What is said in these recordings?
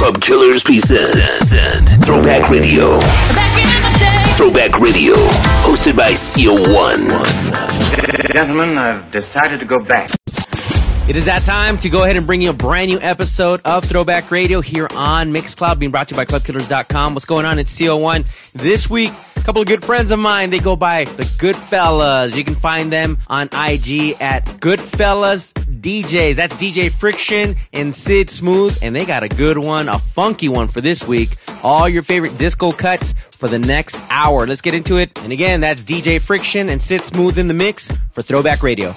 Club Killers present Throwback Radio. Throwback Radio, hosted by CO1. Gentlemen, I've decided to go back. It is that time to go ahead and bring you a brand new episode of Throwback Radio here on Mixcloud, being brought to you by ClubKillers.com. What's going on? It's CO1. This week, a couple of good friends of mine, they go by the Goodfellas. You can find them on IG at Goodfellas DJs. That's DJ Friction and Sid Smooth, and they got a good one, a funky one for this week. All your favorite disco cuts for the next hour. Let's get into it. And again, that's DJ Friction and Sid Smooth in the mix for Throwback Radio.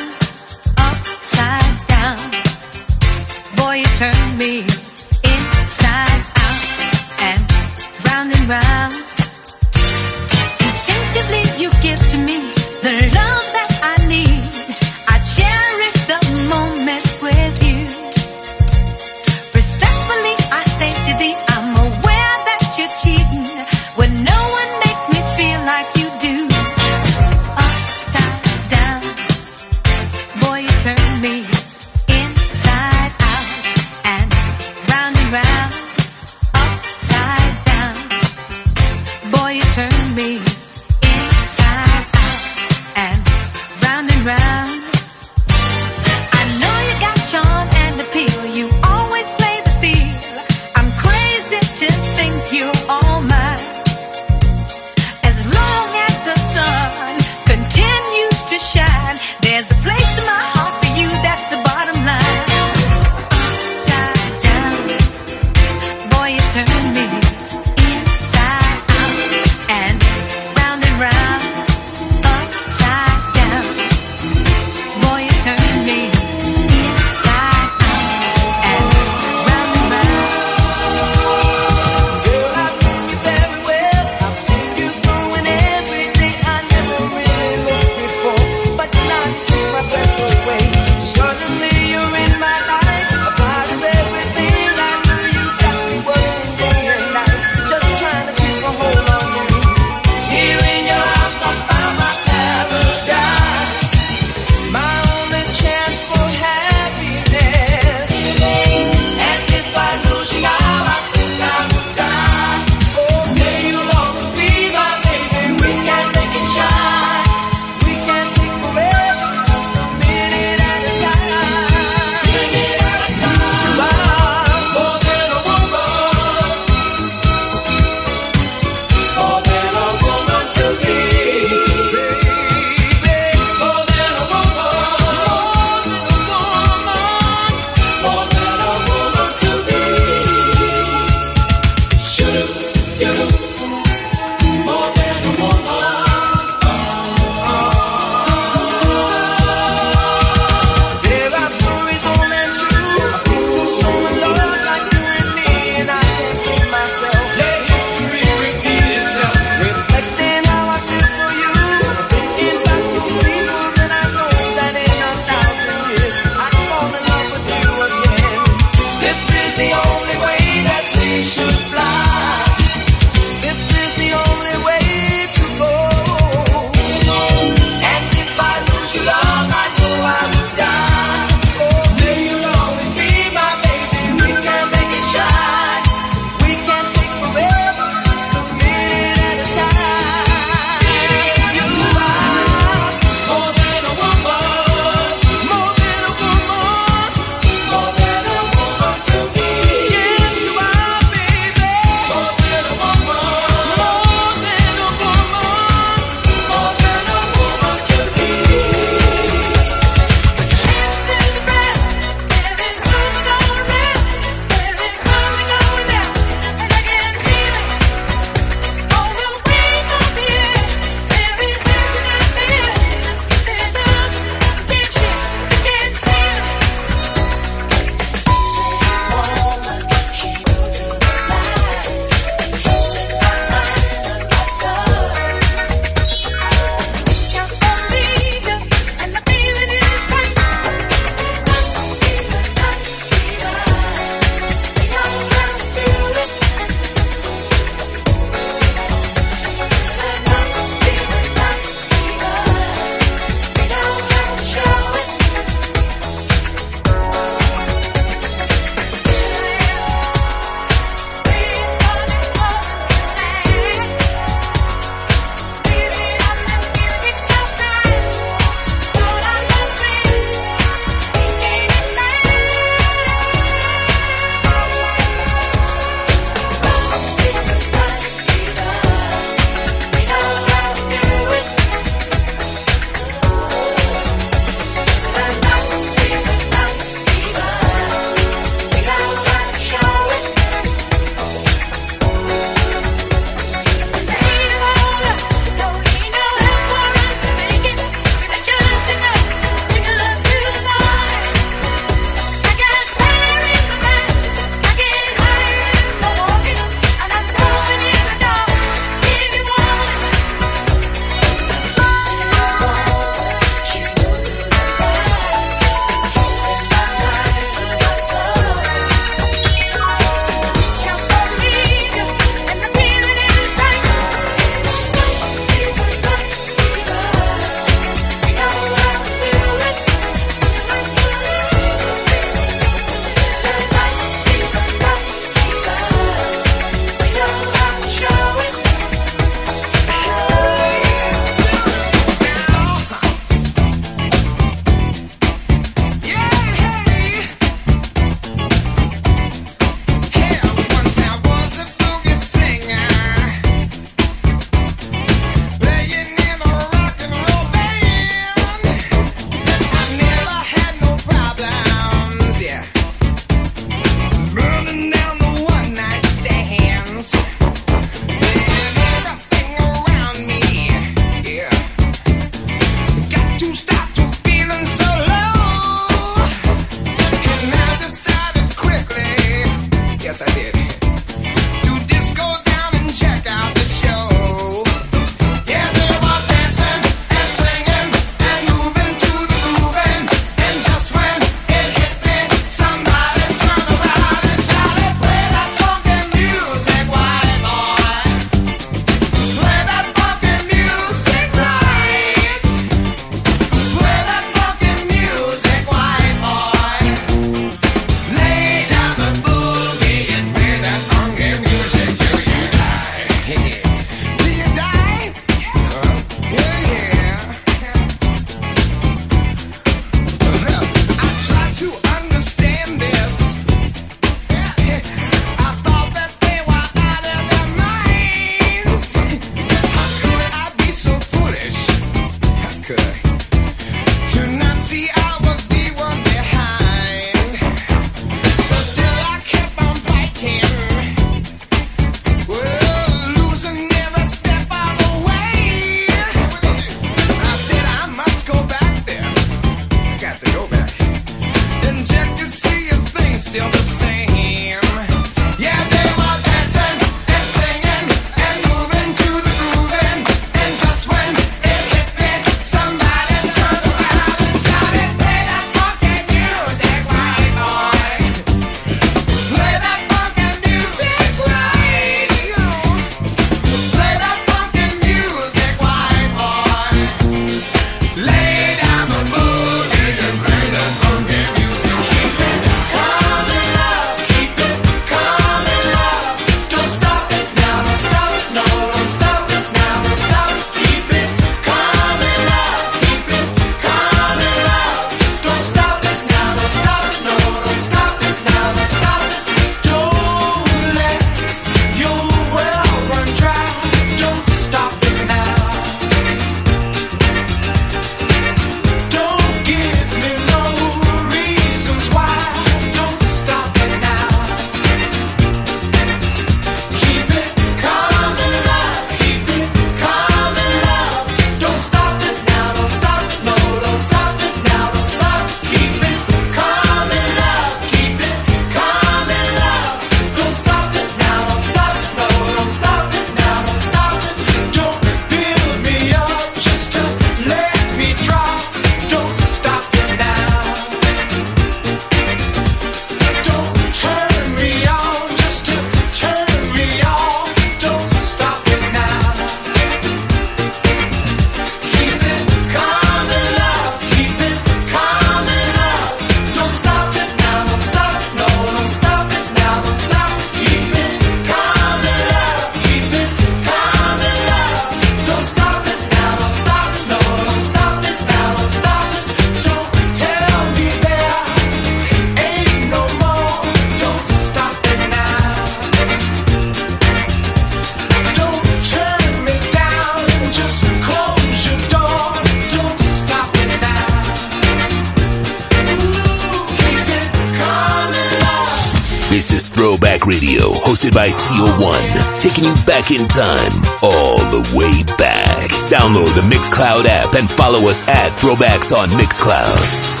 Radio 1, taking you back in time, all the way back. Download the Mixcloud app and follow us at Throwbacks on Mixcloud.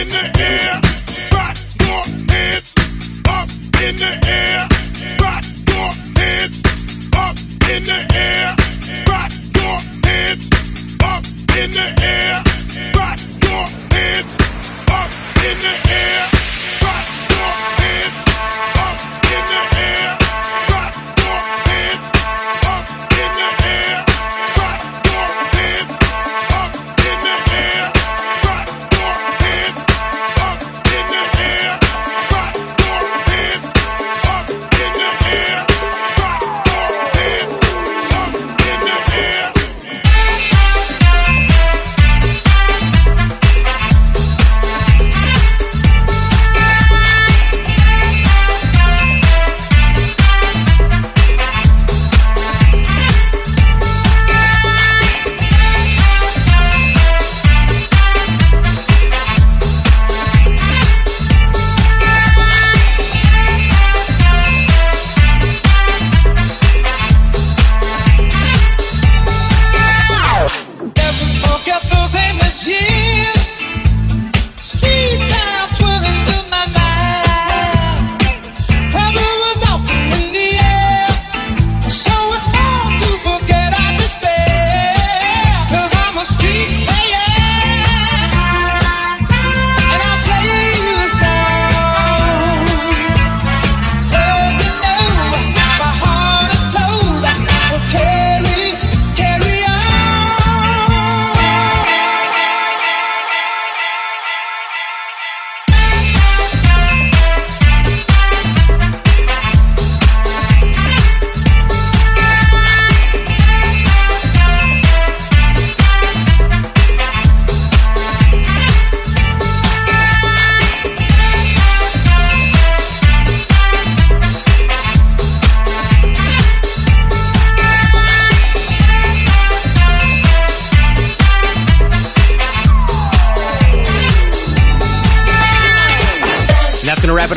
In the air. Up in the air. Put your up in the air. Put your up in the air. Put your up in the air.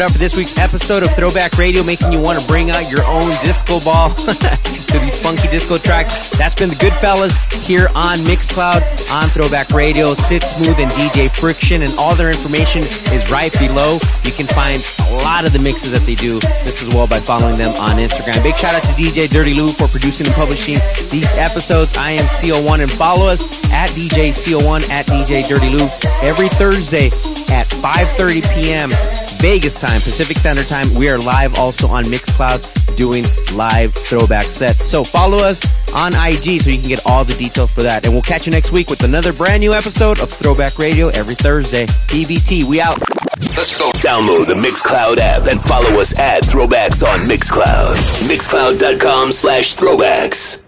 It up for this week's episode of Throwback Radio, making you want to bring out your own disco ball to these funky disco tracks. That's been the Goodfellas here on Mixcloud on Throwback Radio. Sit Smooth and DJ Friction, and all their information is right below. You can find a lot of the mixes that they do just as well by following them on Instagram. Big shout out to DJ Dirty Lou for producing and publishing these episodes. I am CO1 and follow us at DJ CO1 at DJ Dirty Lou every Thursday at 5:30 p.m. Vegas time, Pacific Standard Time. We are live also on Mixcloud doing live throwback sets. So follow us on IG so you can get all the details for that. And we'll catch you next week with another brand new episode of Throwback Radio every Thursday. TBT, we out. Let's go. Download the Mixcloud app and follow us at Throwbacks on Mixcloud. Mixcloud.com slash throwbacks.